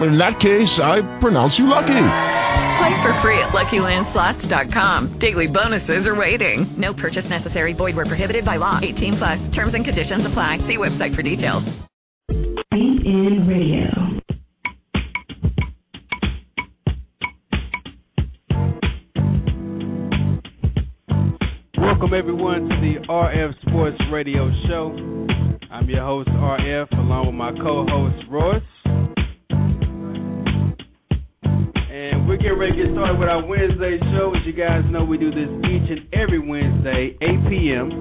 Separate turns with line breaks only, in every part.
In that case, I pronounce you lucky.
Play for free at LuckyLandSlots.com. Daily bonuses are waiting. No purchase necessary. Void where prohibited by law. 18 plus. Terms and conditions apply. See website for details.
Deep End Radio.
Welcome everyone to the RF Sports Radio Show. I'm your host RF, along with my co-host Royce. And we're getting ready to get started with our Wednesday show. As you guys know, we do this each and every Wednesday, 8 p.m.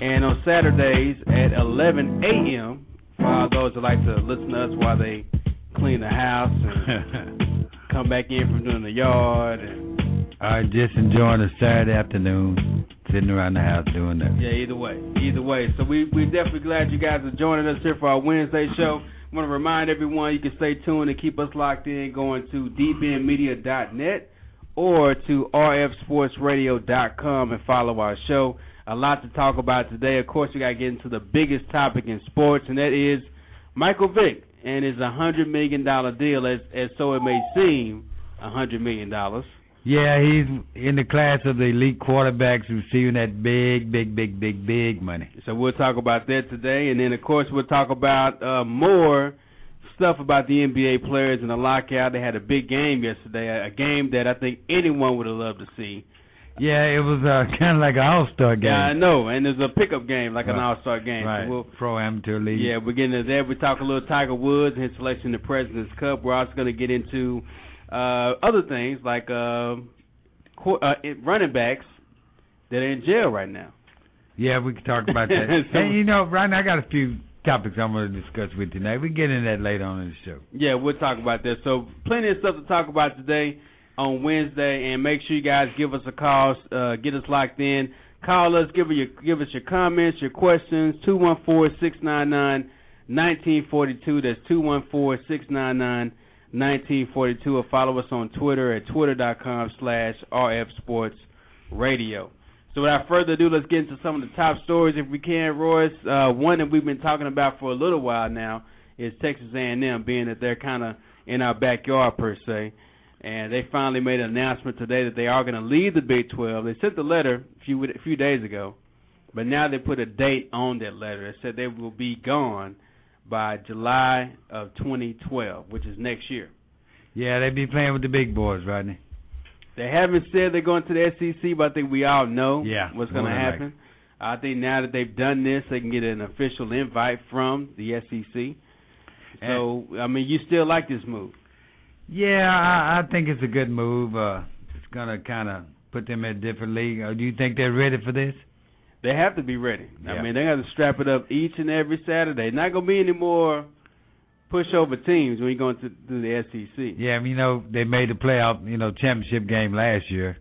and on Saturdays at 11 a.m. For all those that like to listen to us while they clean the house and come back in from doing the yard and
right, just enjoying a Saturday afternoon, sitting around the house doing that.
Yeah, either way, either way. So we we're definitely glad you guys are joining us here for our Wednesday show. I want to remind everyone you can stay tuned and keep us locked in going to deependmedia.net or to rfsportsradio.com and follow our show. A lot to talk about today. Of course, we got to get into the biggest topic in sports, and that is Michael Vick and his $100 million deal, as, as so it may seem, $100 million.
Yeah, he's in the class of the elite quarterbacks receiving that big, big, big, big, big money.
So we'll talk about that today, and then of course we'll talk about uh, more stuff about the NBA players and the lockout. They had a big game yesterday, a, game that I think anyone would have loved to see.
Yeah, it was uh, kind of like an all-star game.
Yeah, I know, and there's a pickup game like an All-Star game.
Right,
So we'll,
pro amateur league.
yeah, we're getting into that. We talk a little Tiger Woods and his selection in the President's Cup. We're also going to get into uh, other things like uh, uh, running backs that are in jail right now.
Yeah, we can talk about that.
So-
and you know, Ryan, I got a few topics I'm going to discuss with you tonight. We can get into that later on in the show.
Yeah, we'll talk about that. So plenty of stuff to talk about today on Wednesday, and make sure you guys give us a call, uh, get us locked in. Call us, give your give us your comments, your questions. Two one four six nine nine nineteen forty two. That's two one four six nine nine nineteen forty two. Or follow us on Twitter at twitter.com slash RF Sports Radio. So without further ado, let's get into some of the top stories if we can, Royce. Uh, one that we've been talking about for a little while now is Texas A&M, being that they're kind of in our backyard per se. And they finally made an announcement today that they are going to leave the Big 12. They sent the letter a few a few days ago, but now they put a date on that letter. They said they will be gone by July of 2012, which is next year.
Yeah, they be playing with the big boys, Rodney.
They haven't said they're going to the SEC, but I think we all know
Yeah,
what's going to happen. I think now that they've done this, they can get an official invite from the SEC. So, I mean, you still like this move?
Yeah, I, I think it's a good move. Uh, it's gonna kind of put them in a different league. Uh, do you think they're ready for this?
They have to be ready.
Yeah.
I mean, they got to strap it up each and every Saturday. Not going to be any more pushover teams when you're going to do the SEC.
Yeah, I mean, you know they made the playoff, you know, championship game last year.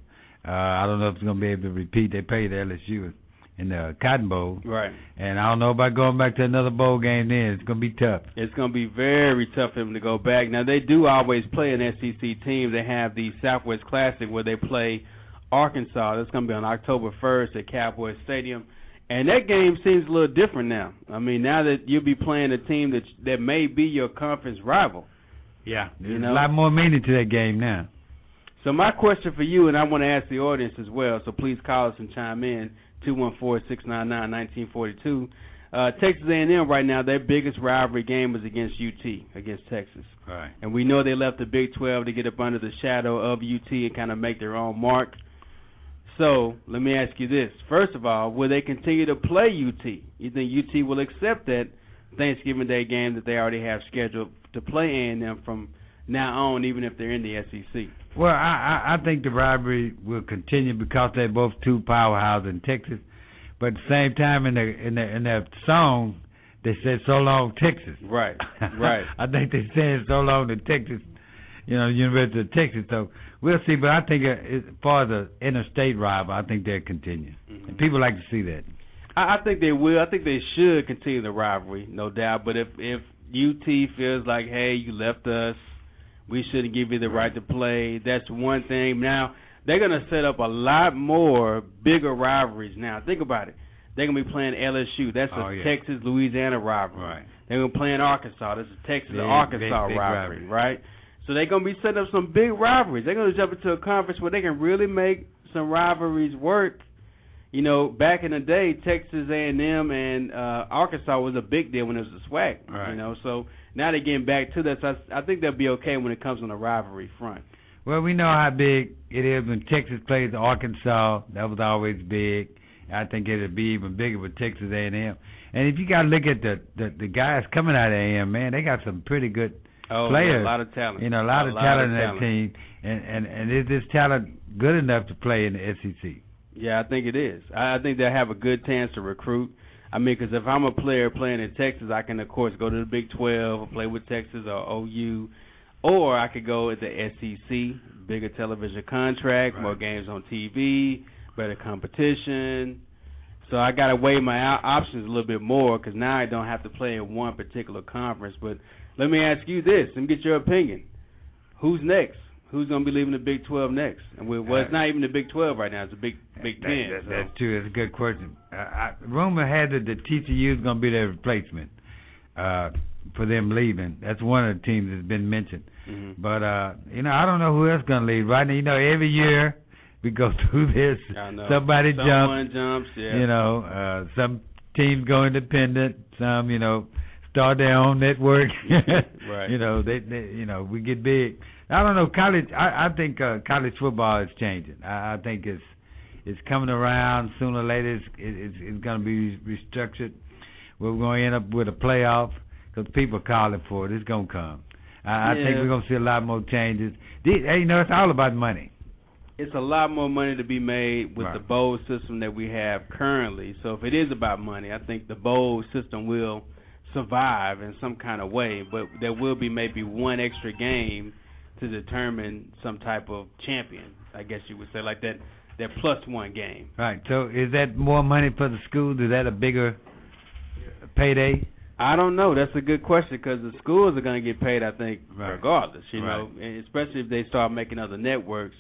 Uh, I don't know if it's gonna be able to repeat. They played LSU in the Cotton Bowl,
Right.
and I don't know about going back to another bowl game. Then it's gonna be tough.
It's going to be very tough for them to go back. Now they do always play an SEC team. They have the Southwest Classic where they play Arkansas. That's going to be on October 1st at Cowboy Stadium. And that game seems a little different now. I mean, now that you'll be playing a team that that may be your conference rival.
Yeah,
You
there's
know?
a lot more meaning to that game now.
So my question for you, and I want to ask the audience as well, so please call us and chime in, 214-699-1942. Uh, Texas A&M right now, their biggest rivalry game was against UT, against Texas.
Right.
And we know they left the Big 12 to get up under the shadow of UT and kind of make their own mark. So let me ask you this: First of all, will they continue to play UT? You think UT will accept that Thanksgiving Day game that they already have scheduled to play A&M from now on, even if they're in the SEC?
Well, I, I I think the rivalry will continue because they're both two powerhouses in Texas. But at the same time, in the in the in their song, they said "So long, Texas."
Right, right.
I think they said "So long to Texas," you know, University of Texas. So we'll see. But I think uh, as far as the interstate rival, I think they'll continue.
Mm-hmm.
And people like to see that.
I, I think they will. I think they should continue the rivalry, no doubt. But if if UT feels like, hey, you left us, we shouldn't give you the right to play. That's one thing. Now they're gonna set up a lot more bigger rivalries. Now think about it. They're gonna be playing LSU. That's a
Oh, yeah.
Texas Louisiana rivalry.
Right.
They're gonna be playing Arkansas. That's a Texas
Big,
Arkansas
big, big
rivalry,
rivalry.
right? So they're gonna be setting up some big rivalries. They're gonna jump into a conference where they can really make some rivalries work. You know, back in the day, Texas A&M and uh, Arkansas was a big deal when it was a SWAC.
Right.
You know, so now they're getting back to that. So I, I think they'll be okay when it comes on the rivalry front.
Well, we know how big it is when Texas plays Arkansas. That was always big. I think it'll be even bigger with Texas A&M. And if you got to look at the, the the guys coming out of A&M, man, they got some pretty good
Oh,
players.
a lot of talent.
You know, a lot of talent in that team. And and and is this talent good enough to play in the SEC?
Yeah, I think it is. I, think they'll have a good chance to recruit. I mean, because if I'm a player playing in Texas, I can of course go to the Big 12 or play with Texas or OU, or I could go at the SEC, bigger television contract, more games on TV, better competition. So I got to weigh my options a little bit more because now I don't have to play in one particular conference. But let me ask you this and get your opinion: Who's next? Who's going to be leaving the Big 12 next? And we, well, it's not even the Big 12 right now; it's the Big Big
That-
Ten.
that-
so.
That's true. That's a good question. Uh, I, rumor had it that TCU is going to be their replacement uh, for them leaving. That's one of the teams that's been mentioned.
Mhm.
But uh, you know, I don't know who else going to leave. Right now, you know, every year we go through this. Somebody jumps.
Someone jumps. Yeah.
You know, uh, some teams go independent. Some, you know, start their own network.
Right.
You know, they, they, you know, we get big. I don't know. College. I, I think uh, college football is changing. I, I think it's it's coming around sooner or later. It's it, it's, it's going to be restructured. We're going to end up with a playoff because people are calling for it. It's going to come. I, I think we're going to see a lot more changes. These, hey, you know, it's all about money.
it's a lot more money to be made with
Right.
the bowl system that we have currently. So if it is about money, I think the bowl system will survive in some kind of way, but there will be maybe one extra game to determine some type of champion. I guess you would say like that that plus one game.
Right. So is that more money for the schools? Is that a bigger payday?
I don't know. That's a good question because the schools are going to get paid. I think
Right.
regardless, you
Right.
know, and especially if they start making other networks.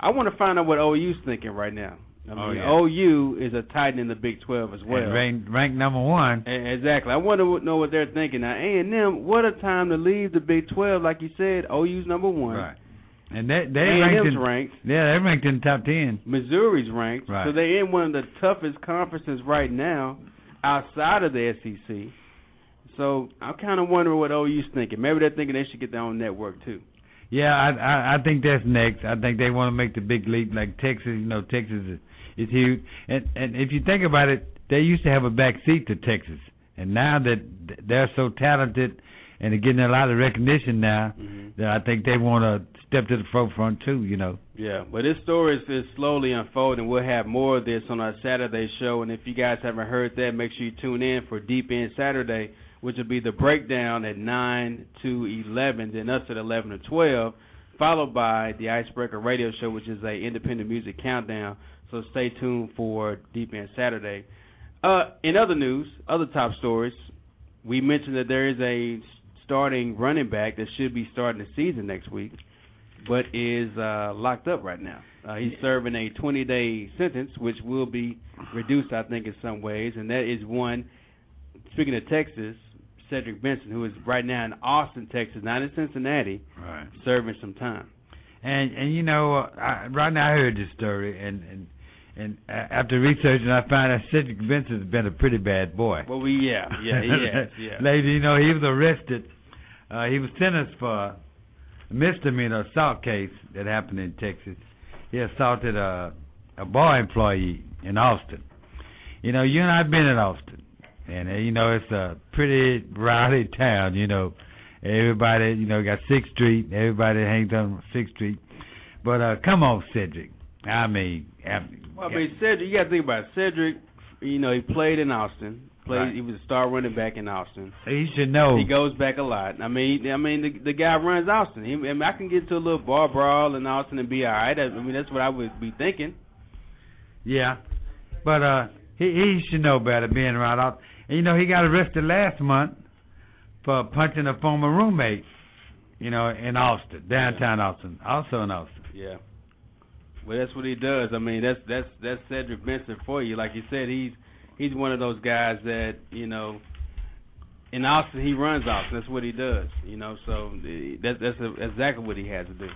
I want to find out what OU's thinking right now. I oh, mean,
Oh, yeah.
OU is a titan in the Big Twelve as well.
And ranked, ranked number one.
Exactly. I want to know what they're thinking now. A and M, what a time to leave the Big Twelve. Like you said, OU's number one.
Right. And they they
A and
ranked in,
ranked.
yeah they're ranked in the top ten.
Missouri's ranked.
Right.
So they're in one of the toughest conferences right now outside of the SEC. So I'm kind of wondering what OU's thinking. Maybe they're thinking they should get their own network too.
Yeah, I, I I think that's next. I think they want to make the big leap like Texas. You know, Texas is, is huge. And and if you think about it, they used to have a back seat to Texas, and now that they're so talented and they're getting a lot of recognition now,
Mhm.
that I think they want to step to the forefront too. You know.
Yeah, but this story is, is slowly unfolding. We'll have more of this on our Saturday show, and if you guys haven't heard that, make sure you tune in for Deep End Saturday, which will be the breakdown at nine to eleven, then us at eleven to twelve, followed by the Icebreaker Radio Show, which is a independent music countdown. So stay tuned for Deep End Saturday. Uh, in other news, other top stories, we mentioned that there is a starting running back that should be starting the season next week but is uh, locked up right now. Uh, he's serving a 20-day sentence, which will be reduced, I think, in some ways. And that is one. Speaking of Texas, Cedric Benson, who is right now in Austin, Texas, not in Cincinnati,
Right.
serving some time.
And and you know, uh, I, right now I heard this story, and and and after researching, I found that Cedric Benson's been a pretty bad boy.
Well, we yeah, yeah, he has, yeah.
Lady, you know, he was arrested. Uh, he was sentenced for a misdemeanor assault case that happened in Texas. He assaulted a a bar employee in Austin. You know, you and I've been in Austin, and uh, you know it's a pretty rowdy town. You know, everybody, you know, got Sixth Street. Everybody hangs on Sixth Street. But uh, come on, Cedric. I mean, I mean,
Well, I mean, Cedric, you got to think about it. Cedric. You know, he played in Austin. Played.
Right.
He was a star running back in Austin.
he should know.
He goes back a lot. I mean, I mean, the, the guy runs Austin. He, I, mean, I can get to a little bar brawl in Austin and be all right. I mean, that's what I would be thinking.
Yeah, but uh, He he should know better being around. Austin. And you know he got arrested last month for punching a former roommate. You know in Austin, downtown Austin, also in Austin.
Yeah. Well, that's what he does. I mean, that's that's that's Cedric Benson for you. Like you said, he's he's one of those guys that you know. In Austin, he runs Austin. That's what he does. You know, so eh, that's that's exactly what he has to do.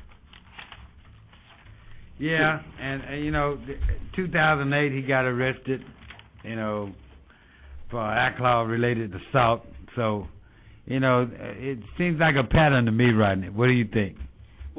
Yeah, and, and you know, 2008 he got arrested, you know, for alcohol related assault. So, you know, it seems like a pattern to me right now. What do you think?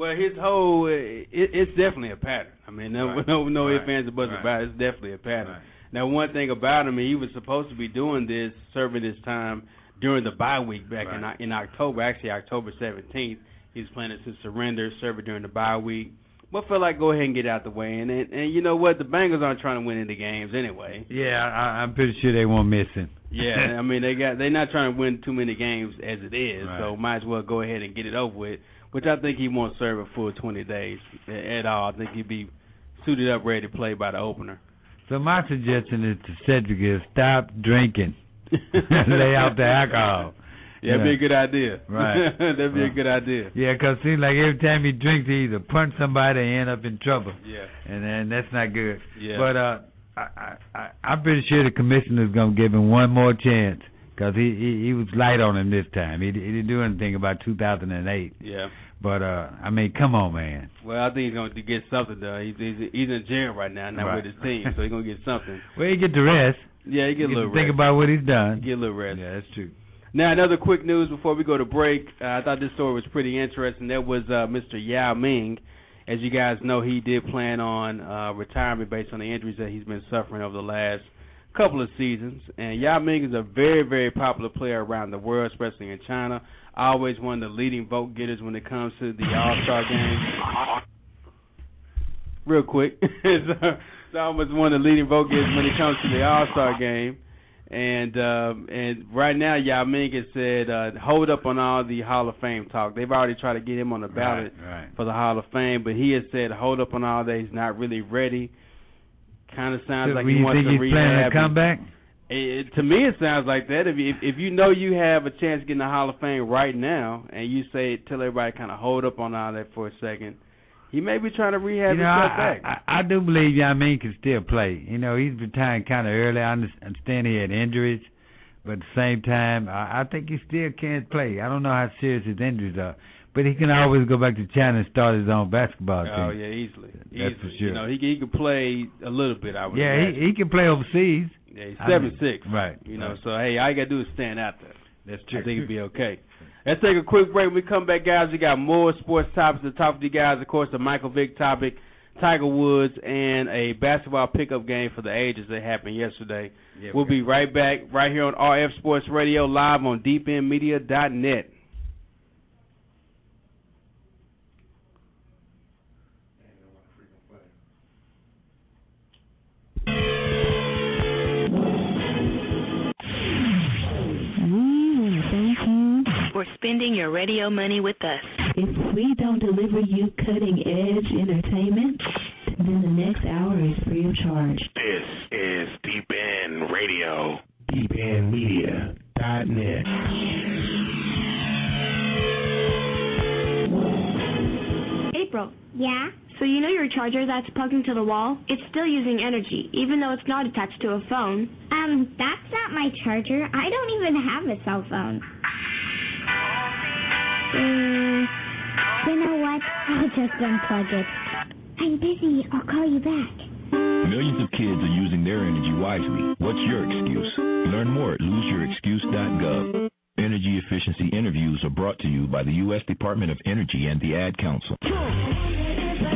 Well, his whole uh, it, it's definitely a pattern. I mean, no
Right.
no no ifs
Right.
ands or buts
Right.
about it. It's definitely a pattern.
Right.
Now, one thing about him, he was supposed to be doing this, serving his time during the bye week back in
Right.
in October. Actually, October 17th, he's planning to surrender, serve it during the bye week. But felt like go ahead and get out the way. And and, and you know what? The Bengals aren't trying to win any games anyway.
Yeah, I, I'm pretty sure they won't miss him.
Yeah, I mean they got they're not trying to win too many games as it is, so might as well go ahead and get it over with. Which I think he won't serve a full 20 days at all. I think he'd be suited up, ready to play by the opener.
So my suggestion is to Cedric is stop drinking, lay out the alcohol.
Yeah, that'd be a good idea.
Right.
that'd be a good idea.
Yeah, 'cause it seems like every time he drinks, he either punch somebody or end up in trouble,
Yeah.
and then that's not good.
Yeah.
But uh, I, I, I, I'm pretty sure the commissioner's gonna give him one more chance 'cause he, he he was light on him this time. He, he didn't do anything about 2008.
Yeah.
But uh, I mean, come on, man.
Well, I think he's going to get something done. He's he's, he's in jail right now, not
Right.
with his team, so he's going to get something.
Well, he get the rest.
Yeah, he get a
He
little
rest. think about what he's done.
Get a little rest.
Yeah, that's true.
Now, another quick news before we go to break. Uh, I thought this story was pretty interesting. That was uh, Mr. Yao Ming. As you guys know, he did plan on uh, retirement based on the injuries that he's been suffering over the last couple of seasons. And Yao Ming is a very, very popular player around the world, especially in China. Always one of the leading vote getters when it comes to the All Star game. Real quick, so, so almost one of the leading vote getters when it comes to the All Star game. And um, and right now, Yao Ming has said, uh, hold up on all the Hall of Fame talk. They've already tried to get him on the ballot
Right, right.
for the Hall of Fame, but he has said, hold up on all that. He's not really ready. Kind of sounds
So
like he wants to
he's planning
rehab.
to come back?
It, it- to me, it sounds like that. If you, if you know you have a chance to get in the Hall of Fame right now, and you say tell everybody kind of hold up on all that for a second, he may be trying to rehab
you know,
himself
I,
back.
I, I do believe Yao Ming can still play. You know, he's retiring kind of early. I understand he had injuries, but at the same time, I, I think he still can play. I don't know how serious his injuries are, but he can always go back to China and start his own basketball oh, team.
oh yeah, easily.
That's
easily.
for sure.
You know, he he could play a little bit. I would.
Yeah,
imagine.
he, he can play overseas.
Yeah, he's
I
seven
mean,
six.
right,
You know,
right.
so hey, all you gotta do is stand out there.
That's true.
I think it'd be okay. Let's take a quick break. When we come back, guys. We got more sports topics to talk to you guys. Of course, the Michael Vick topic, Tiger Woods, and a basketball pickup game for the ages that happened yesterday.
Yeah,
we'll be right back right here on RF Sports Radio live on deependmedia.net.
for spending your radio money with us.
If we don't deliver you cutting edge entertainment, then the next hour is free of charge.
This is Deep End Radio. DeepEndMedia.net.
April,
Yeah?
so you know your charger that's plugged into the wall? It's still using energy, even though it's not attached to a phone.
Um, that's not my charger. I don't even have a cell phone. Mm, you know what? I'll just unplug it. I'm busy. I'll call you back.
Millions of kids are using their energy wisely. What's your excuse? Learn more at loseyourexcuse.gov. Energy efficiency interviews are brought to you by the U.S. Department of Energy and the Ad Council.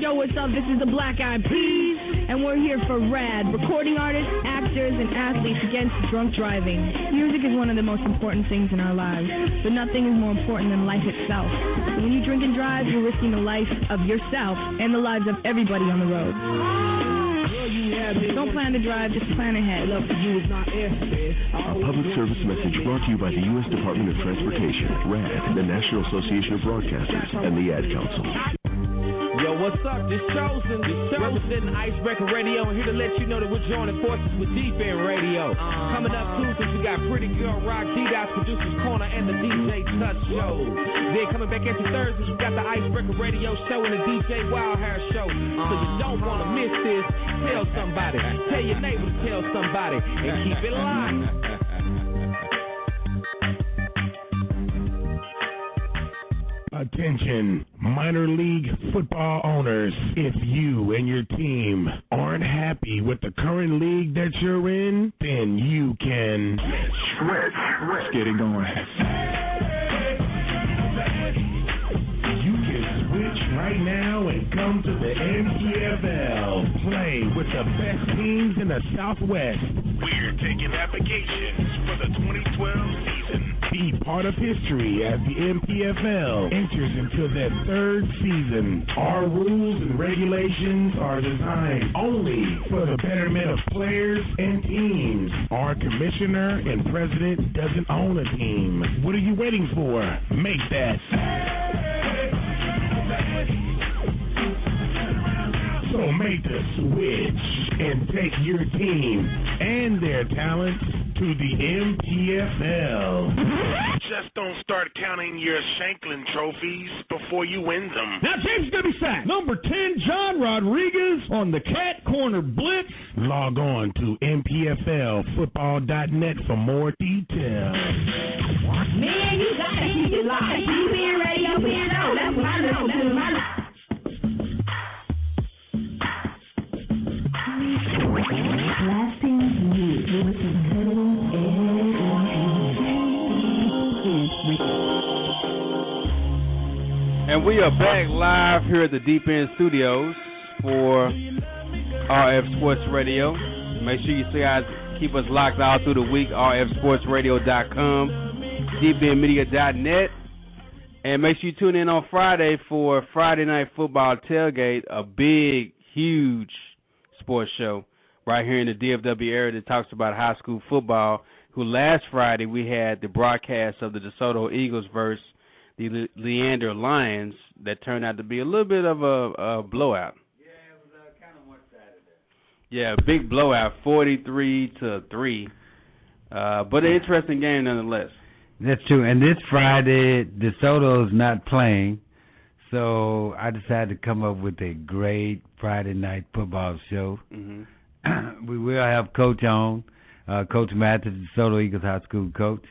Yo, what's up? This is the Black Eyed Peas, and we're here for RAD, recording artists, actors, and athletes against drunk driving. Music is one of the most important things in our lives, but nothing is more important than life itself. When you drink and drive, you're risking the life of yourself and the lives of everybody on the road. Don't plan to drive, just plan ahead.
A public service message brought to you by the U.S. Department of Transportation, RAD, the National Association of Broadcasters, and the Ad Council.
What's up? This chosen, this chosen. Icebreaker Radio, here to let you know that we're joining forces with Deep End Radio. Uh-huh. Coming up Tuesdays, we got Pretty Girl Rock, D-Dot's Producers Corner, and the DJ Touch Show. Then coming back at you Thursdays, we got the Icebreaker Radio Show and the DJ Wild Hair Show. So you don't want to miss this. Tell somebody. Tell your neighbors, tell somebody, and keep it locked.
Attention, minor league football owners. If you and your team aren't happy with the current league that you're in, then you can
switch. Let's get it going.
Right now and come to the NPFL. Play with the best teams in the Southwest.
We're taking applications for the 2012 season.
Be part of history as the NPFL enters into their third season. Our rules and regulations are designed only for the betterment of players and teams. Our commissioner and president doesn't own a team. What are you waiting for? Make that. So make the switch and take your team and their talents to the NPFL.
Just don't start counting your Shanklin trophies before you win them.
Now James is gonna be sacked. Number ten, John Rodriguez on the cat corner blitz.
Log on to NPFLfootball.net for more details.
Man, you gotta keep it live. You being radio, being out.
And we are back live here at the Deep End Studios for RF Sports Radio. Make sure you guys keep us locked all through the week. RFSportsRadio.com, DeepEndMedia.net, and make sure you tune in on Friday for Friday Night Football Tailgate, a big, huge sports show right here in the DFW area that talks about high school football. Who last Friday we had the broadcast of the DeSoto Eagles versus the Le- Leander Lions that turned out to be a little bit of a, a blowout. Yeah, it was uh, kind of one sided. Yeah, big blowout, forty-three to three. Uh, but an interesting game nonetheless.
That's true. And this Friday, DeSoto's not playing, so I decided to come up with a great Friday night football show.
Mm-hmm.
we will have Coach on, uh, Coach Mathis, DeSoto Eagles High School coach,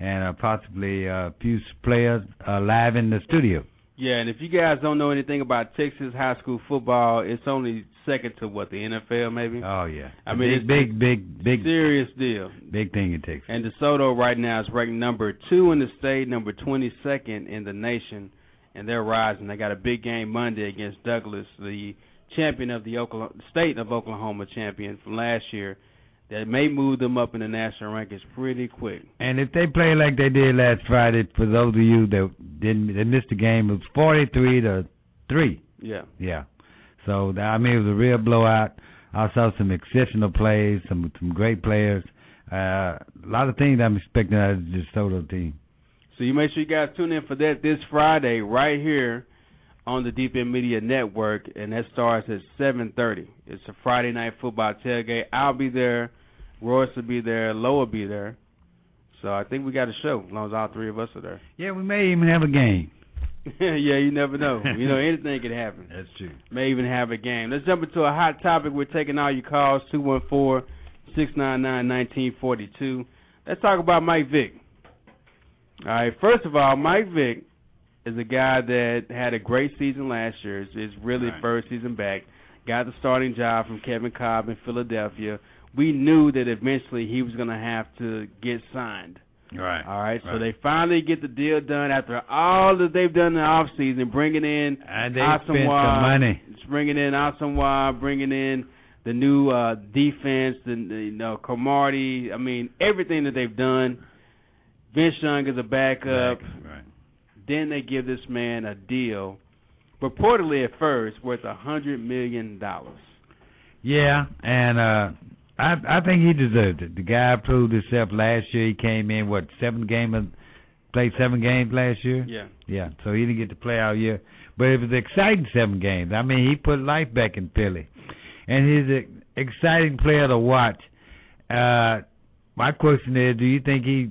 and uh, possibly a few players uh, live in the studio.
Yeah, and if you guys don't know anything about Texas high school football, it's only second to what the NFL maybe.
Oh yeah,
I mean
big,
it's
big, big, big,
serious deal.
big thing in Texas.
And DeSoto right now is ranked number two in the state, number twenty second in the nation, and they're rising. They got a big game Monday against Douglas, the champion of the Oklahoma state of Oklahoma champion from last year. That may move them up in the national rankings pretty quick.
And if they play like they did last Friday, for those of you that didn't that missed the game, it was forty-three to three.
Yeah.
Yeah. So I mean, it was a real blowout. I saw some exceptional plays, some some great players. Uh, a lot of things I'm expecting out of the DeSoto team.
So you make sure you guys tune in for that this Friday right here on the Deep End Media Network, and that starts at 7:30. It's a Friday night football tailgate. I'll be there. Royce will be there. Loa will be there. So I think we got a show as long as all three of us are there.
Yeah, we may even have a game.
yeah, you never know. You know, anything could happen.
That's true.
May even have a game. Let's jump into a hot topic. We're taking all your calls, 214-699-1942. Let's talk about Mike Vick. All right, first of all, Mike Vick is a guy that had a great season last year. It's, it's really
Right.
first season back. Got the starting job from Kevin Kolb in Philadelphia. We knew that eventually he was going to have to get signed.
Right.
All right, so
Right.
they finally get the deal done after all that they've done in the off season, bringing in
And they spent some money.
bringing in Asomugha, bringing in the new uh defense, the, the you know Cromartie. I mean everything that they've done. Vince Young is a backup.
Right.
Then they give this man a deal, reportedly at first worth a hundred million dollars.
Yeah, and uh I I think he deserved it. The guy proved himself last year. He came in what seventh game of played seven games last year.
Yeah.
Yeah, so he didn't get to play all year, but it was exciting seven games. I mean, he put life back in Philly, and he's an exciting player to watch. Uh, my question is, do you think he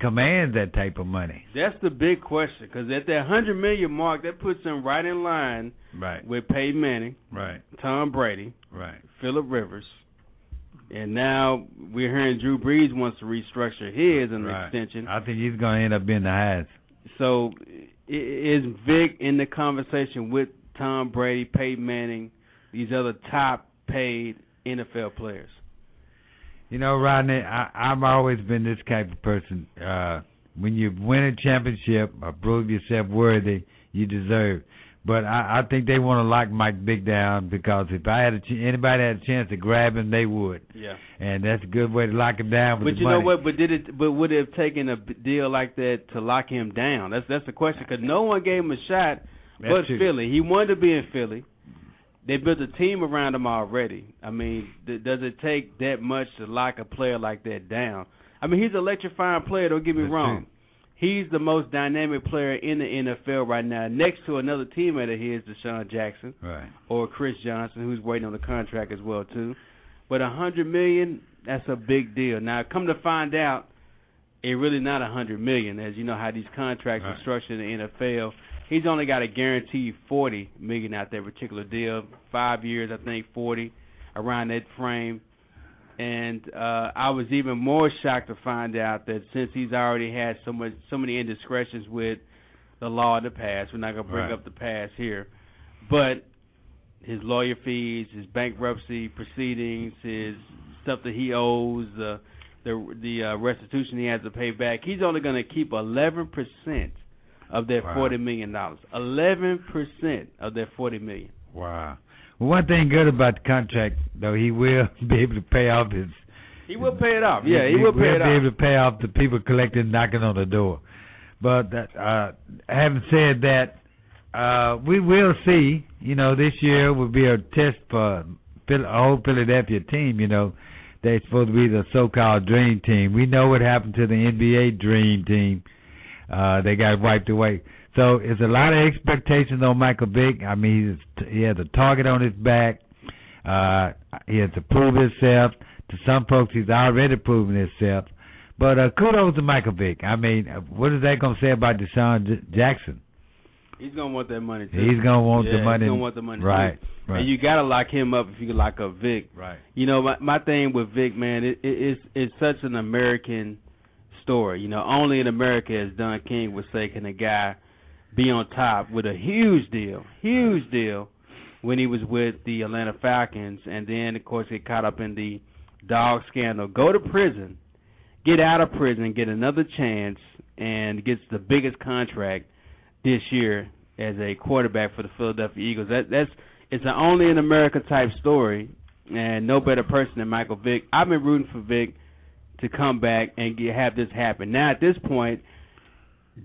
commands that type of money?
That's the big question because at that hundred million mark, that puts him right in line
Right.
with Peyton Manning,
Right.
Tom Brady,
Right.
Philip Rivers, and now we're hearing Drew Brees wants to restructure his an
Right.
extension.
I think he's going to end up being the highest.
So is Vick in the conversation with Tom Brady, Peyton Manning, these other top paid NFL players?
You know, Rodney, I, I've always been this type of person. Uh, when you win a championship or prove yourself worthy, you deserve. But I, I think they want to lock Mike Vick down because if I had a ch- anybody had a chance to grab him, they would.
Yeah.
And that's a good way to lock him down with
But you
money.
know what? But did it? But would it have taken a deal like that to lock him down? That's that's the question. Because no one gave him a shot
That's
but
true.
Philly. He wanted to be in Philly. They built a team around him already. I mean, th- does it take that much to lock a player like that down? I mean, he's an electrifying player. Don't get me
That's
wrong. He's the most dynamic player in the NFL right now, next to another teammate of his, DeSean Jackson
Right.
or Chris Johnson, who's waiting on the contract as well too. But a hundred million, that's a big deal. Now, come to find out, it really not a hundred million, as you know how these contracts
Right.
are structured in the NFL. He's only got a guaranteed forty million out that particular deal, five years, I think forty, around that frame. And uh I was even more shocked to find out that since he's already had so much, so many indiscretions with the law in the past, we're not gonna bring
Right.
up the past here, but his lawyer fees, his bankruptcy proceedings, his stuff that he owes, uh, the the uh, restitution he has to pay back. He's only going to keep eleven percent of that
Wow.
forty million dollars. Eleven percent of that forty million.
Wow. One thing good about the contract, though, he will be able to pay off his.
He will pay it off. Yeah, he will pay it off.
He will be able to pay off the people collecting, knocking on the door. But that, uh, having said that, uh, we will see. You know, this year will be a test for Phil- a whole Philadelphia team. You know, they're supposed to be the so-called dream team. We know what happened to the NBA dream team. Uh, they got wiped away. So it's a lot of expectations on Michael Vick. I mean, he's, he has a target on his back. Uh, he has to prove himself. To some folks, he's already proven himself. But uh, kudos to Michael Vick. I mean, uh, what is that going to say about DeSean J- Jackson?
He's gonna want that money too.
He's gonna want the money.
He's gonna want the money
Right,
too.
right.
And you gotta lock him up if you can lock up Vick.
Right.
You know, my my thing with Vick, man, it, it, it's it's such an American story. You know, only in America, as Don King would say, can a guy be on top with a huge deal, huge deal, when he was with the Atlanta Falcons, and then of course get caught up in the dog scandal, go to prison, get out of prison, get another chance, and gets the biggest contract this year as a quarterback for the Philadelphia Eagles. That that's it's an only in America type story, and no better person than Michael Vick. I've been rooting for Vick to come back and get, have this happen. Now at this point,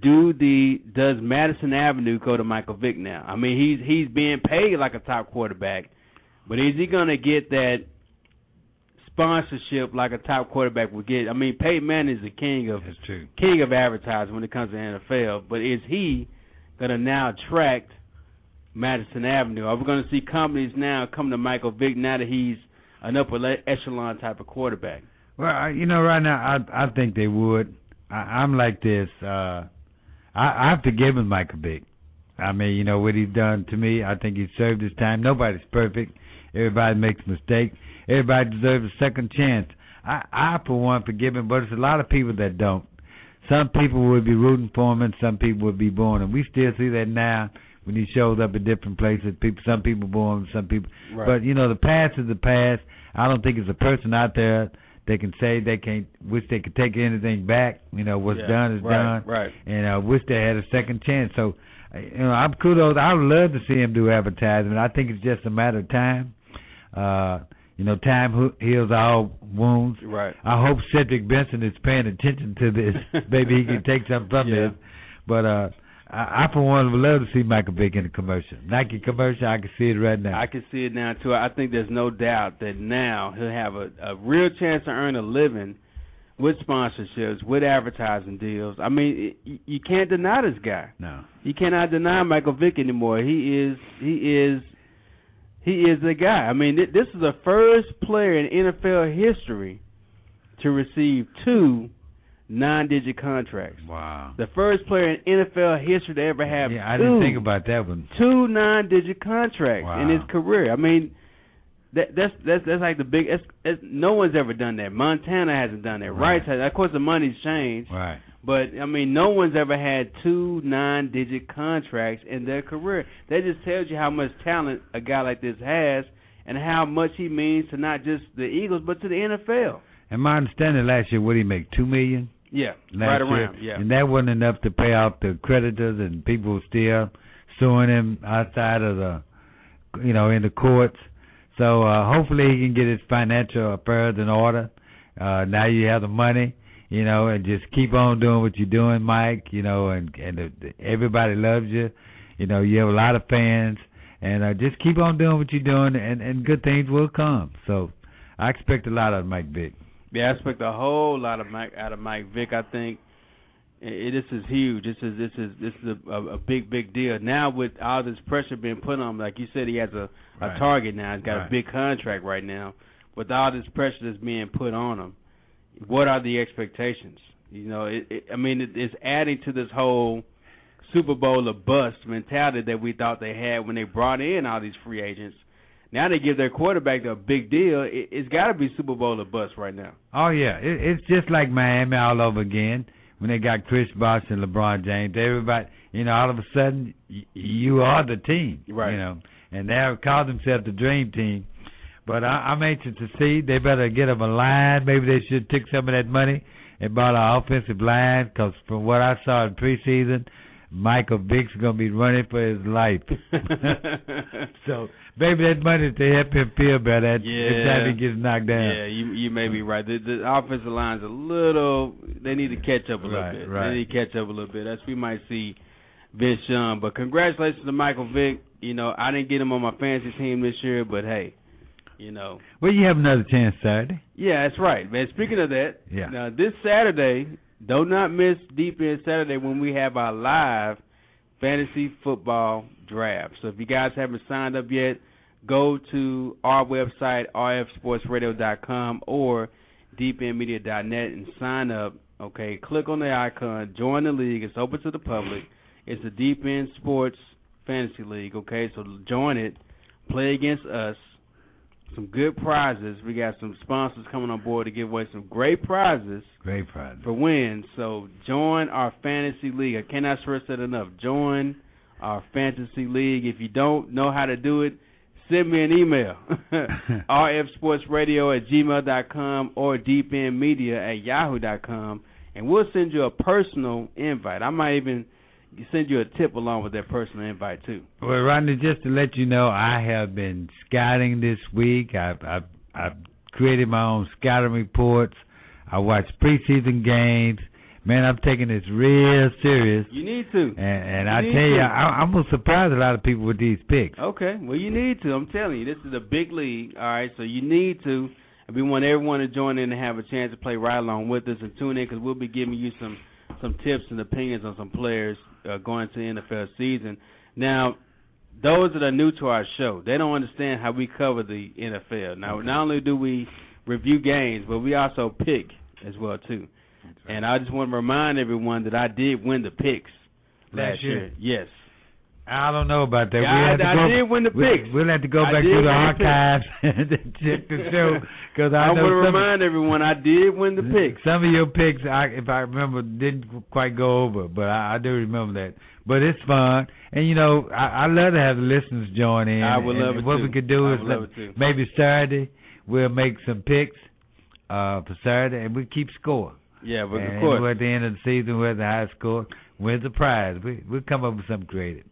do the does Madison Avenue go to Michael Vick now? I mean, he's he's being paid like a top quarterback, but is he going to get that sponsorship like a top quarterback would get? I mean, Peyton Manning is the king of king of advertising when it comes to NFL, but is he going to now attract Madison Avenue? Are we going to see companies now come to Michael Vick now that he's an upper echelon type of quarterback?
Well, I, you know, right now I I think they would. I, I'm like this. Uh, I I've forgiven Michael Vick. I mean, you know what he's done to me. I think he served his time. Nobody's perfect. Everybody makes mistakes. Everybody deserves a second chance. I I for one forgive him, but it's a lot of people that don't. Some people would be rooting for him, and some people would be booing him. We still see that now when he shows up at different places. People, some people boo him, some people.
Right.
But you know, the past is the past. I don't think it's a person out there they can say they can't wish they could take anything back. You know, what's
Yeah,
done is
right,
done,
right.
and I wish they had a second chance. So, uh, you know, I'm kudos. I would love to see him do advertisement. I think it's just a matter of time. Uh, you know, time heals all wounds.
Right.
I hope Cedric Benson is paying attention to this. Maybe he can take something from
Yeah.
this. But uh, I, I for one would love to see Michael Vick in a commercial. Nike commercial, I can see it right now.
I can see it now too. I think there's no doubt that now he'll have a, a real chance to earn a living with sponsorships, with advertising deals. I mean, it, you can't deny this guy.
No.
You cannot deny Michael Vick anymore. He is he is he is the guy. I mean, th- this is the first player in NFL history to receive two nine-digit contracts.
Wow.
The first player in NFL history to ever have
Yeah, I
two,
didn't think about that one.
two nine-digit contracts in his career. I mean, that that's that's that's like the big. That's, that's, no one's ever done that. Montana hasn't done that.
Right.
Rice has. Of course, the money's changed.
Right.
But I mean, no one's ever had two nine-digit contracts in their career. That just tells you how much talent a guy like this has, and how much he means to not just the Eagles, but to the NFL.
And my understanding last year, what did he make? Two million.
Yeah, right
year?
around. Yeah.
And that wasn't enough to pay off the creditors, and people still suing him outside of the, you know, in the courts. So uh, hopefully he can get his financial affairs in order. Uh, now you have the money, you know, and just keep on doing what you're doing, Mike. You know, and and the, the, everybody loves you. You know, you have a lot of fans, and uh, just keep on doing what you're doing, and and good things will come. So I expect a lot of Mike Vick.
Yeah, I expect a whole lot of Mike out of Mike Vick. I think it, this is huge. This is this is this is a, a, a big big deal. Now with all this pressure being put on him, like you said, he has a a target now. He's got
Right.
a big contract right now. With all this pressure that's being put on him, what are the expectations? You know, it, it, I mean, it, it's adding to this whole Super Bowl or bust mentality that we thought they had when they brought in all these free agents. Now they give their quarterback a big deal. It, it's got to be Super Bowl or bust right now.
Oh yeah, it, it's just like Miami all over again when they got Chris Bosh and LeBron James. Everybody, you know, all of a sudden y- you are the team,
Right.
You know, and they have called themselves the Dream Team. But I, I'm anxious to see. They better get them a line. Maybe they should take some of that money and buy an offensive line. Because from what I saw in preseason, Michael Vick's gonna be running for his life. so maybe that money to help him feel better
Yeah.
time he gets knocked down.
Yeah, you you may be right. The, the offensive line's a little. They need to catch up a little
Right,
bit.
right.
They need to catch up a little bit. That's we might see Vince Young. But congratulations to Michael Vick. You know, I didn't get him on my fantasy team this year, but hey, you know,
Well, you have another chance Saturday.
yeah, that's right, man. Speaking of that,
Yeah.
now this Saturday, do not miss Deep End Saturday when we have our live fantasy football draft. So if you guys haven't signed up yet, go to our website rfsportsradio.com or deependmedia.net and sign up. Okay, click on the icon, join the league. It's open to the public. It's the Deep End Sports Fantasy League. Okay, so join it, play against us. Some good prizes. We got some sponsors coming on board to give away some great prizes
Great prize.
for wins. So join our fantasy league. I cannot stress that enough. Join our fantasy league. If you don't know how to do it, send me an email. rfsportsradio at gmail.com or deependmedia at yahoo.com, and we'll send you a personal invite. I might even send you a tip along with that personal invite, too.
Well, Rodney, just to let you know, I have been scouting this week. I've I've, I've created my own scouting reports. I watch preseason games. Man, I'm taking this real serious.
You need to.
And, and
You
I tell you,
to.
I, I'm gonna surprise a lot of people with these picks.
Okay, well you need to. I'm telling you, this is a big league. All right, so you need to. And we want everyone to join in and have a chance to play right along with us and tune in because we'll be giving you some some tips and opinions on some players uh, going to the NFL season. Now, those that are new to our show, they don't understand how we cover the NFL. Now, not only do we review games, but we also pick as well too. And I just want to remind everyone that I did win the picks last
Last year?
Yes.
I don't know about that.
Yeah,
we
I-
have to
I
go,
did win the picks.
We'll have to go
I
back through the
win
archives and check the show because I
I want to remind everyone I did win the picks.
some of your picks, I, if I remember, didn't quite go over, but I, I do remember that. But it's fun, and you know, I, I love to have the listeners join in.
I would
and
love it
What
too.
we could do is let- maybe Saturday we'll make some picks uh, for Saturday, and we keep score.
Yeah, but
and
of course.
at the end of the season, we whoever the high score wins the prize. We we'll come up with something creative.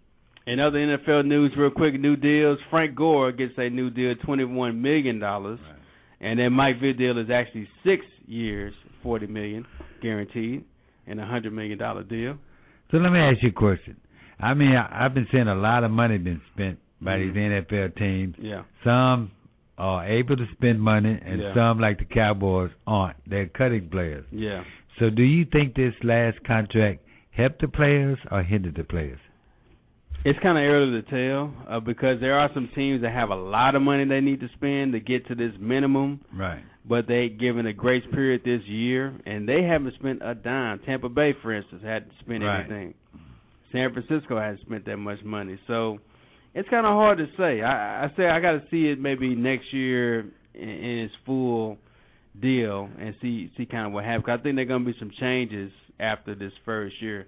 In other NFL news, real quick, new deals. Frank Gore gets a new deal, twenty-one million dollars, and then Mike Vick deal is actually six years, forty million guaranteed, and a hundred million dollar deal.
So let me ask you a question. I mean, I, I've been seeing a lot of money been spent by these mm-hmm. NFL teams.
Yeah.
Some are able to spend money, and
Yeah.
some, like the Cowboys, aren't. They're cutting players.
Yeah.
So, do you think this last contract helped the players or hindered the players?
It's kind of early to tell uh, because there are some teams that have a lot of money they need to spend to get to this minimum,
Right.
but they given a grace period this year, and they haven't spent a dime. Tampa Bay, for instance, hadn't spent
Right.
anything. San Francisco hasn't spent that much money, so it's kind of hard to say. I, I say I got to see it maybe next year in, in its full deal and see see kind of what happens. I think there are going to be some changes after this first year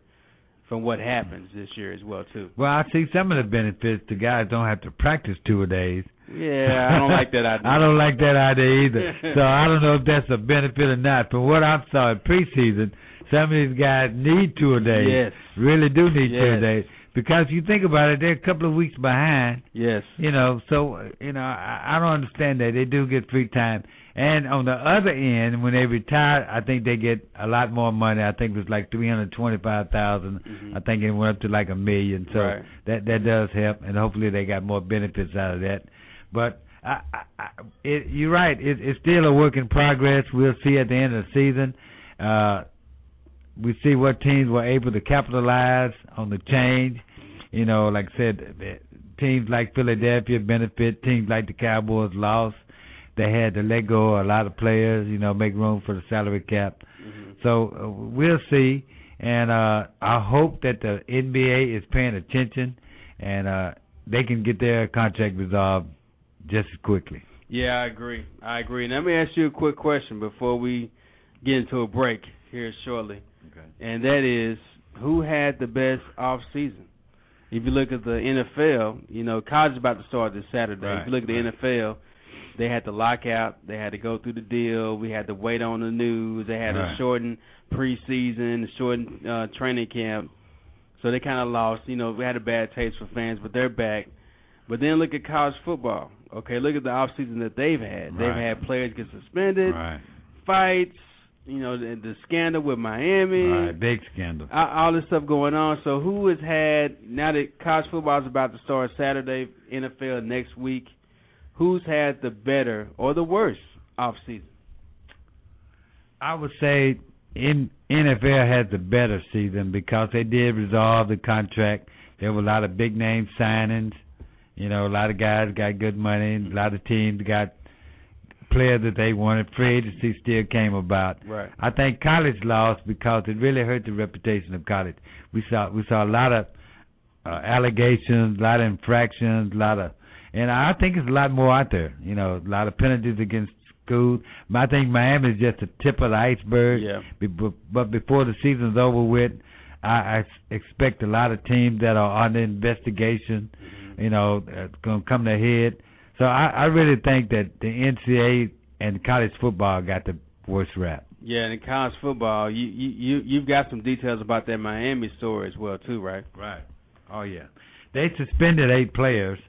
from what happens this year as well too.
Well, I see some of the benefits. The guys don't have to practice two a days.
Yeah, I don't like that idea.
I don't like that idea either. so I don't know if that's a benefit or not. From what I saw in preseason, some of these guys need two a days.
Yes.
Really do need two a
Yes.
days. Because you think about it, they're a couple of weeks behind.
Yes.
You know, so you know, I, I don't understand that. They do get free time. And on the other end, when they retire, I think they get a lot more money. I think it was like three hundred twenty-five I think it went up to like a million. So
Right.
that that does help, and hopefully they got more benefits out of that. But I, I, it, you're right. It, it's still a work in progress. We'll see at the end of the season. Uh, we see what teams were able to capitalize on the change. You know, like I said, teams like Philadelphia benefit. Teams like the Cowboys lost. They had to let go a lot of players. You know, make room for the salary cap. So uh, we'll see. And uh, I hope that the NBA is paying attention and uh, they can get their contract resolved just as quickly.
Yeah, I agree. I agree. And let me ask you a quick question before we get into a break here shortly.
Okay.
And that is who had the best off season? If you look at the NFL, you know, college is about to start this Saturday.
Right,
if you look at the NFL, they had to lock out, they had to go through the deal, we had to wait on the news, they had
Right.
to shorten preseason, shorten uh training camp. So they kind of lost, you know, we had a bad taste for fans, but they're back. But then look at college football. Okay, look at the off season that they've had. They've had players get suspended,
Right.
fights, you know, the, the scandal with Miami,
Right. Big scandal.
all, all this stuff going on. So who has had now that college football is about to start Saturday, NFL next week? Who's had the better or the worse off season?
I would say in NFL has the better season because they did resolve the contract. There were a lot of big name signings. You know, a lot of guys got good money. A lot of teams got players that they wanted. Free agency still came about.
Right.
I think college lost because it really hurt the reputation of college. We saw we saw a lot of uh, allegations, a lot of infractions, a lot of, and I think it's a lot more out there. You know, a lot of penalties against schools. I think Miami is just the tip of the iceberg.
Yeah.
Be- But before the season's over with, I, I expect a lot of teams that are under investigation, you know, uh, going to come to head. So I, I really think that the NCAA and college football got the worst rap.
Yeah, and in college football, you you you you've got some details about that Miami story as well too, right?
Right. Oh yeah. They suspended eight players.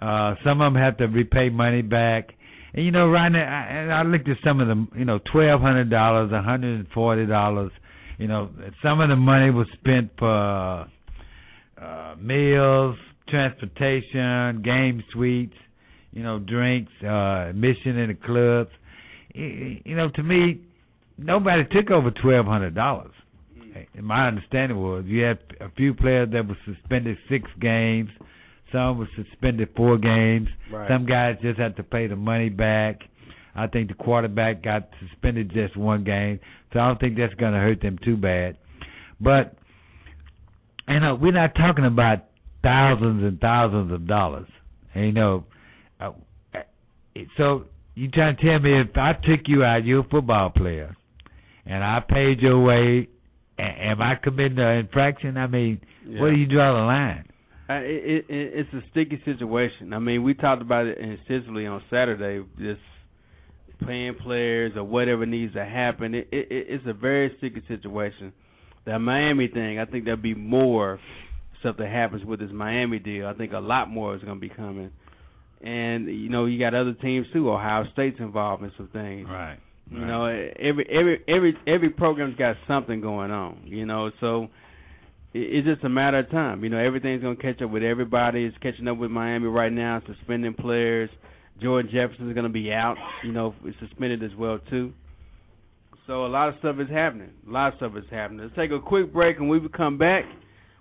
Uh, some of them have to repay money back. And you know, right now, I, and I looked at some of them. You know, twelve hundred dollars, a hundred and forty dollars. You know, some of the money was spent for uh, meals, transportation, game suites. You know, drinks, uh, admission in the clubs. You know, to me, nobody took over twelve hundred dollars. And my understanding was you had a few players that were suspended six games, some were suspended four games.
Right.
Some guys just had to pay the money back. I think the quarterback got suspended just one game, so I don't think that's going to hurt them too bad. But you know, we're not talking about thousands and thousands of dollars. And, you know, so you trying to tell me if I took you out, you're a football player, and I paid your way, a- am I committing an infraction? I mean, where do you draw the line?
Uh, it, it, it's a sticky situation. I mean, we talked about it extensively on Saturday. Just paying players or whatever needs to happen. It, it, it's a very sticky situation. The Miami thing, I think there'll be more stuff that happens with this Miami deal. I think a lot more is going to be coming. And you know, you got other teams too. Ohio State's involved in some things.
Right.
You know, every every every every program's got something going on. You know, so it's just a matter of time. You know, everything's gonna catch up with everybody. It's catching up with Miami right now, suspending players, Jordan Jefferson's going to be out. You know, suspended as well too. So a lot of stuff is happening. A lot of stuff is happening. Let's take a quick break, and when we come back,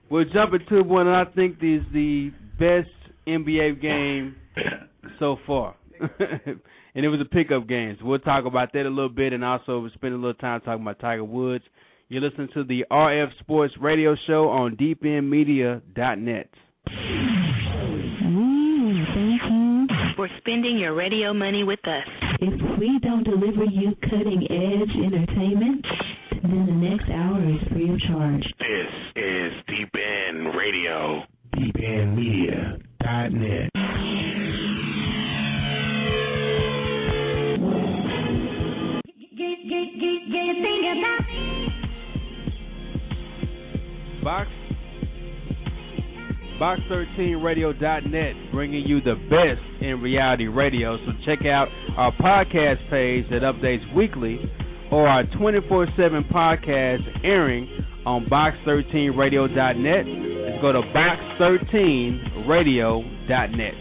we'll jump into one I think is the best NBA game so far. and it was a pickup game. So we'll talk about that a little bit, and also we'll spend a little time talking about Tiger Woods. You're listening to the RF Sports Radio Show on deependmedia.net.
Ooh, thank you for spending your radio money with us.
If we don't deliver you cutting edge entertainment, then the next hour is free of charge.
This is Deep End Radio.
DeepEndMedia.net.
Box Box13Radio.net, bringing you the best in reality radio. So check out our podcast page that updates weekly, or our 24/7 podcast airing on Box13Radio.net. Let's go to Box13Radio.net.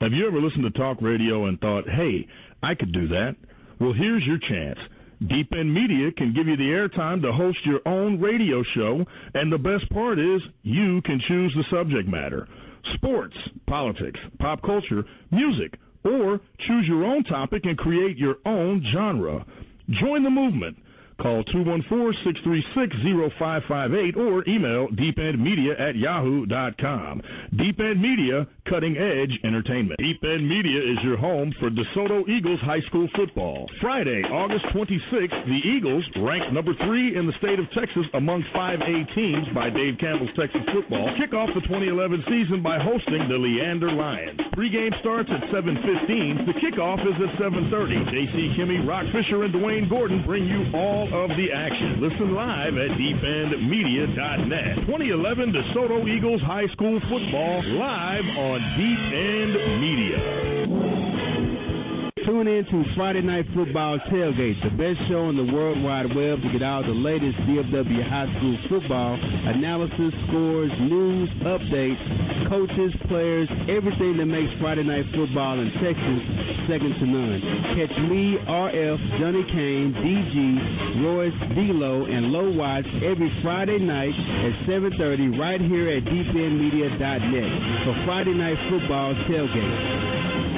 Have you ever listened to talk radio and thought, hey, I could do that? Well, here's your chance. Deep End Media can give you the airtime to host your own radio show, and the best part is you can choose the subject matter sports, politics, pop culture, music, or choose your own topic and create your own genre. Join the movement. Call 214-636-0558 or email deependmedia at yahoo.com. Deep End Media, cutting edge entertainment. Deep End Media is your home for DeSoto Eagles high school football. Friday, August 26th, the Eagles, ranked number three in the state of Texas among 5A teams by Dave Campbell's Texas Football, kick off the 2011 season by hosting the Leander Lions. Pregame starts at 7.15. The kickoff is at 7.30. J.C. Kimmy, Rock Fisher, and Dwayne Gordon bring you all of the action. Listen live at deependmedia.net. 2011 DeSoto Eagles High School Football live on Deep End Media.
Tune in to Friday Night Football Tailgate, the best show on the World Wide Web to get all the latest DFW high school football analysis, scores, news, updates, coaches, players, everything that makes Friday Night Football in Texas second to none. Catch me, RF, Johnny Kane, DG, Royce, D-Lo, and Low Watts every Friday night at 7.30 right here at deependmedia.net for Friday Night Football Tailgate.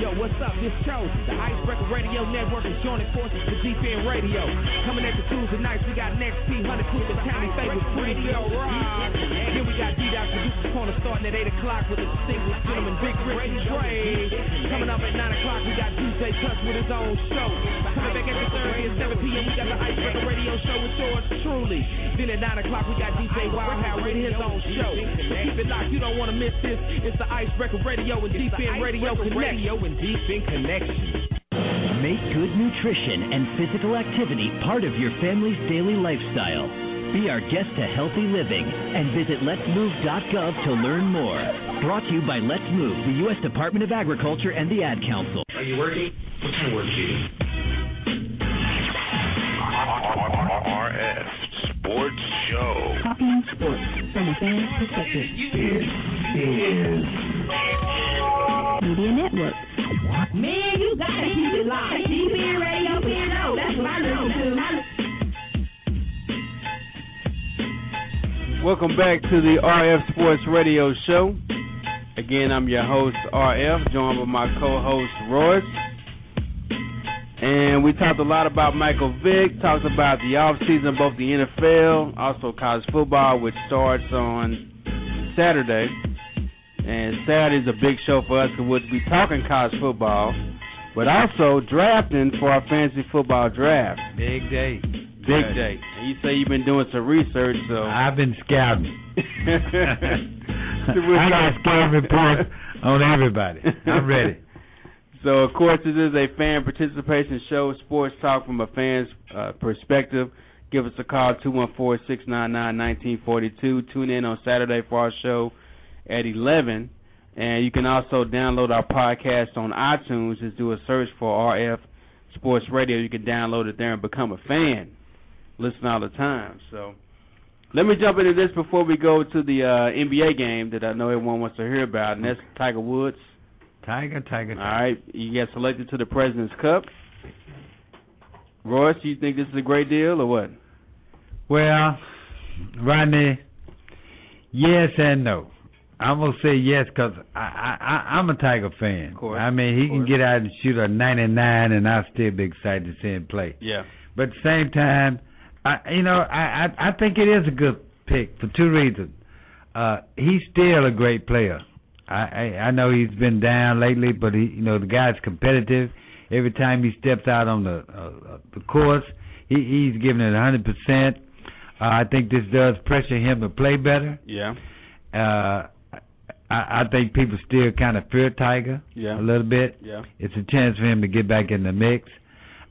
Yo, what's up? This Chose, the Icebreaker Radio Network is joining forces with Deep End Radio. Coming at the Tuesday nights, we got Next P, Hunter Coop, and Tommy Favorite, Girl Rob. Then we got D-Dot Producer Corner starting at 8 o'clock with the single gentleman Big Rick and Dre. Coming up at 9 o'clock, we got DJ Touch with his own show. Coming back every Thursday at 7 p.m., we got the Icebreaker Radio Show with yours truly. Then at 9 o'clock, we got DJ Wildhouse with his own show. So keep it locked, you don't want to miss this. It's the Icebreaker Radio and Deep End Radio Connect.
And Deep End Connection. Make good nutrition and physical activity part of your family's daily lifestyle. Be our guest to healthy living and visit letsmove.gov to learn more. Brought to you by Let's Move, the U.S. Department of Agriculture and the Ad Council.
Are you working? What kind of work do you do?
RF Sports Show.
Talking sports from a fan's perspective.
This is
Media Network.
Man, you gotta keep it live. DBN Radio, PNO. That's what I listen to.
Welcome back to the RF Sports Radio Show. Again, I'm your host, RF, joined by my co-host, Royce. And we talked a lot about Michael Vick, talked about the offseason, both the NFL, also college football, which starts on Saturday. And Saturday's a big show for us because we'll be talking college football, but also drafting for our fantasy football draft.
Big day.
Big day. And you say you've been doing some research, so
I've been scouting.
So
I got scouting reports on everybody. I'm ready.
So, of course, this is a fan participation show, sports talk from a fan's uh, perspective. Give us a call, 214-699-1942. Tune in on Saturday for our show at 11. And you can also download our podcast on iTunes. Just do a search for RF Sports Radio. You can download it there and become a fan. Listen all the time. So, Let me jump into this before we go to the uh, NBA game that I know everyone wants to hear about, and that's Tiger Woods.
Tiger, Tiger.
All right, you got selected to the President's Cup. Royce, you think this is a great deal or what?
Well, Rodney, yes and no. I'm gonna say yes because I, I I I'm a Tiger fan.
Of course,
I mean, he can get out and shoot a 99, and I'll still be excited to see him play.
Yeah.
But at the same time, I you know I I, I think it is a good pick for two reasons. Uh, he's still a great player. I, I I know he's been down lately, but he you know the guy's competitive. Every time he steps out on the uh, uh, the course, he he's giving it a hundred percent. Uh, I think this does pressure him to play better.
Yeah.
Uh, I, I think people still kind of fear Tiger
Yeah.
a little bit.
Yeah.
It's a chance for him to get back in the mix,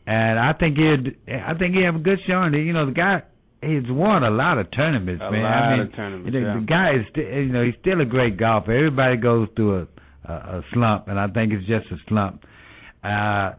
and I think he'd I think he have a good showing. You know, the guy he's won a lot of tournaments,
A
man.
lot
I mean,
of tournaments,
you know,
yeah.
The guy is still, you know, he's still a great golfer. Everybody goes through a, a a slump, and I think it's just a slump. Uh,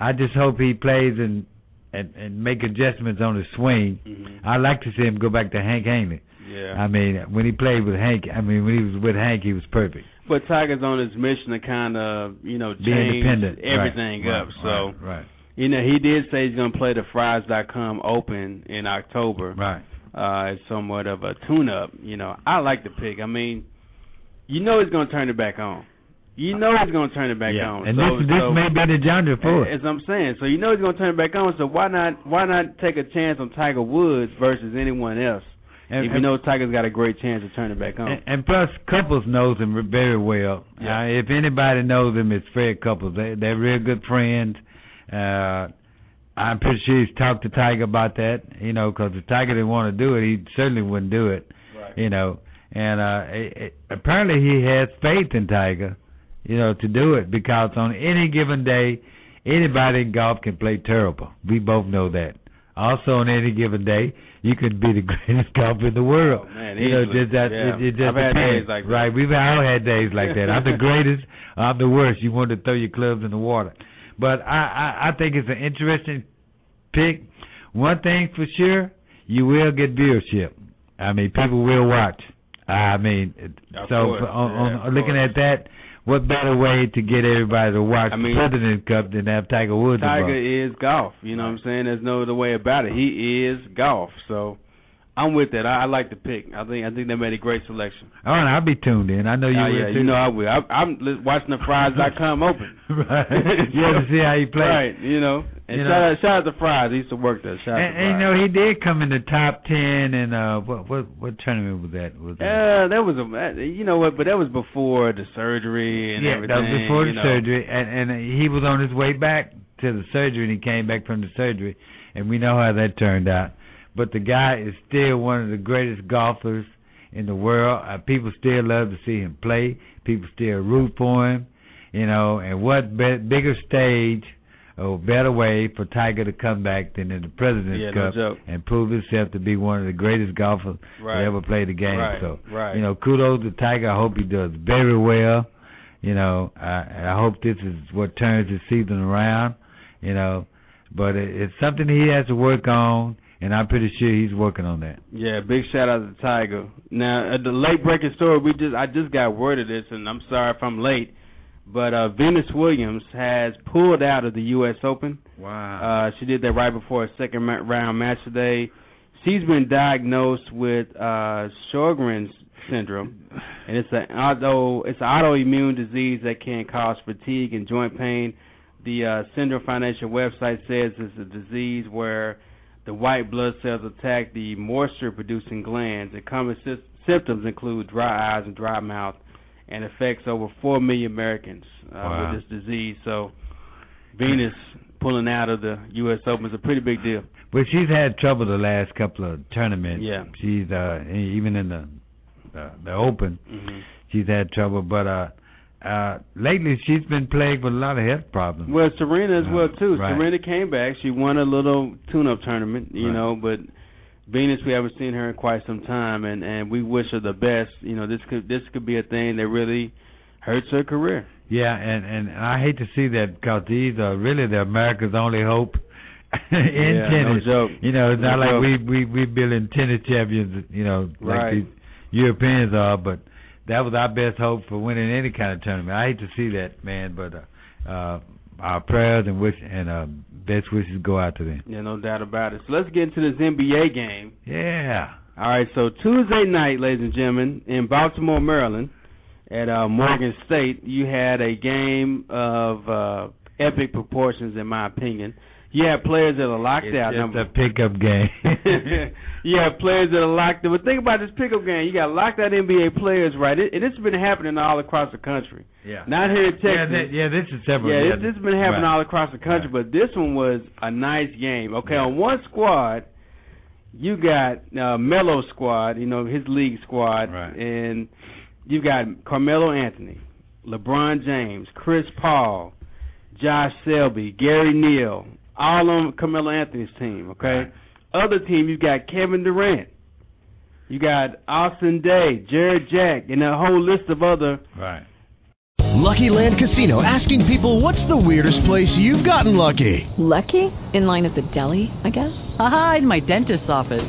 I just hope he plays and and and make adjustments on his swing.
Mhm.
I like to see him go back to Hank Haney.
Yeah.
I mean, when he played with Hank, I mean, when he was with Hank, he was perfect.
But Tiger's on his mission to kind of, you know,
Be
change
independent.
Everything
right,
up. So,
right, right.
you know, he did say he's going to play the Frys.com Open in October.
Right.
Uh, it's somewhat of a tune-up. You know, I like the pick. I mean, you know he's going to turn it back on. You know he's going to turn it back
yeah.
on.
And
so,
this this
so,
may be the genre for it.
As I'm saying, so you know he's going to turn it back on. So why not? Why not take a chance on Tiger Woods versus anyone else?
And-
if you know Tiger's got a great chance to turn it back on.
And, and plus, Couples knows him very well.
Yeah.
Uh, if anybody knows him, it's Fred Couples. They, they're real good friends. Uh, I'm pretty sure he's talked to Tiger about that. You know, because if Tiger didn't want to do it, he certainly wouldn't do it.
Right.
You know, and uh, it, it, apparently he has faith in Tiger. You know, to do it because on any given day, anybody in golf can play terrible. We both know that. Also, on any given day, you could be the greatest golfer in the world.
Oh, man,
you know, just that
Yeah.
it, it just
I've had
depends.
days like that.
right? We've all had days like that. I'm the greatest. I'm the worst. You want to throw your clubs in the water, but I I, I think it's an interesting pick. One thing for sure, you will get viewership. I mean, people will watch. I mean,
Of
so
course.
on,
Yeah,
on looking
course.
at that, what better way to get everybody to watch
I mean,
the President's Cup than have Tiger Woods
Tiger
involved?
is golf. You know what I'm saying? There's no other way about it. He is golf. So I'm with that. I, I like the pick. I think I think they made a great selection.
All right, I'll be tuned in. I know you
Oh, yeah,
too.
you know I will. I, I'm watching the Frys.com open.
right. You have to see how he plays.
Right. You know. And
You
shout
know.
out shout out to Fries. He used to work there. Shout out
And,
to
and you know, he did come in the top ten. And uh, what what what tournament was that? Was that?
Uh, that was a you know what, but that was before the surgery and
yeah,
everything.
that was before the
know.
surgery, and and he was on his way back to the surgery, and he came back from the surgery, and we know how that turned out. But the guy is still one of the greatest golfers in the world. Uh, people still love to see him play. People still root for him, you know. And what be- bigger stage or better way for Tiger to come back than in the President's
Yeah,
Cup
joke.
and prove himself to be one of the greatest golfers
Right.
that ever played the game.
Right,
So,
right.
you know, kudos to Tiger. I hope he does very well. You know, I, I hope this is what turns his season around. You know, but it, it's something he has to work on, and I'm pretty sure he's working on that.
Yeah, big shout out to Tiger. Now, uh, the late breaking story, we just I just got word of this, and I'm sorry if I'm late, but uh, Venus Williams has pulled out of the U.S. Open.
Wow.
Uh, she did that right before a second round match today. She's been diagnosed with uh, Sjogren's syndrome, and it's an auto it's an autoimmune disease that can cause fatigue and joint pain. The uh, Syndrome Financial website says it's a disease where the white blood cells attack the moisture-producing glands. The common sy- symptoms include dry eyes and dry mouth, and affects over four million Americans uh,
Wow.
with this disease. So, Venus pulling out of the U.S. Open is a pretty big deal.
But she's had trouble the last couple of tournaments.
Yeah.
She's uh even in the the, the Open,
hmm
she's had trouble. But uh, uh, lately she's been plagued with a lot of health problems.
Well, Serena as
Uh,
well too.
right.
Serena came back. She won a little tune-up tournament, you
Right.
know, but Venus we haven't seen her in quite some time, and and we wish her the best. You know, this could this could be a thing that really hurts her career.
Yeah, and and I hate to see that because these are really the America's only hope. in
Yeah, no
tennis.
joke.
You know, it's
No
not like
joke.
we we we building tennis champions. You know, like
Right.
these Europeans are, but that was our best hope for winning any kind of tournament. I hate to see that, man, but uh, uh, our prayers and wish and uh, best wishes go out to them.
Yeah, no doubt about it. So let's get into this NBA game.
Yeah.
All right, so Tuesday night, ladies and gentlemen, in Baltimore, Maryland, at uh, Morgan State, you had a game of uh, epic proportions, in my opinion. You had players that are locked
It's
out.
just a pickup game.
you have players that are locked out. But think about this pickup game. You got locked out NBA players, right? It, and it's been happening all across the country.
Yeah.
Not here in Texas.
Yeah, that, yeah, this is several.
Yeah,
yeah,
this, this has been happening
right.
all across the country, but this one was a nice game. Okay, on one squad, you got uh, Melo squad, you know his league squad,
Right.
and you got Carmelo Anthony, LeBron James, Chris Paul, Josh Selby, Gary Neal, all on Carmelo Anthony's team. Okay, other team you got Kevin Durant, you got Austin Daye, Jarrett Jack, and a whole list of other
Right.
Lucky Land Casino asking people what's the weirdest place you've gotten lucky?
Lucky? In line at the deli, I guess?
Aha, in my dentist's office.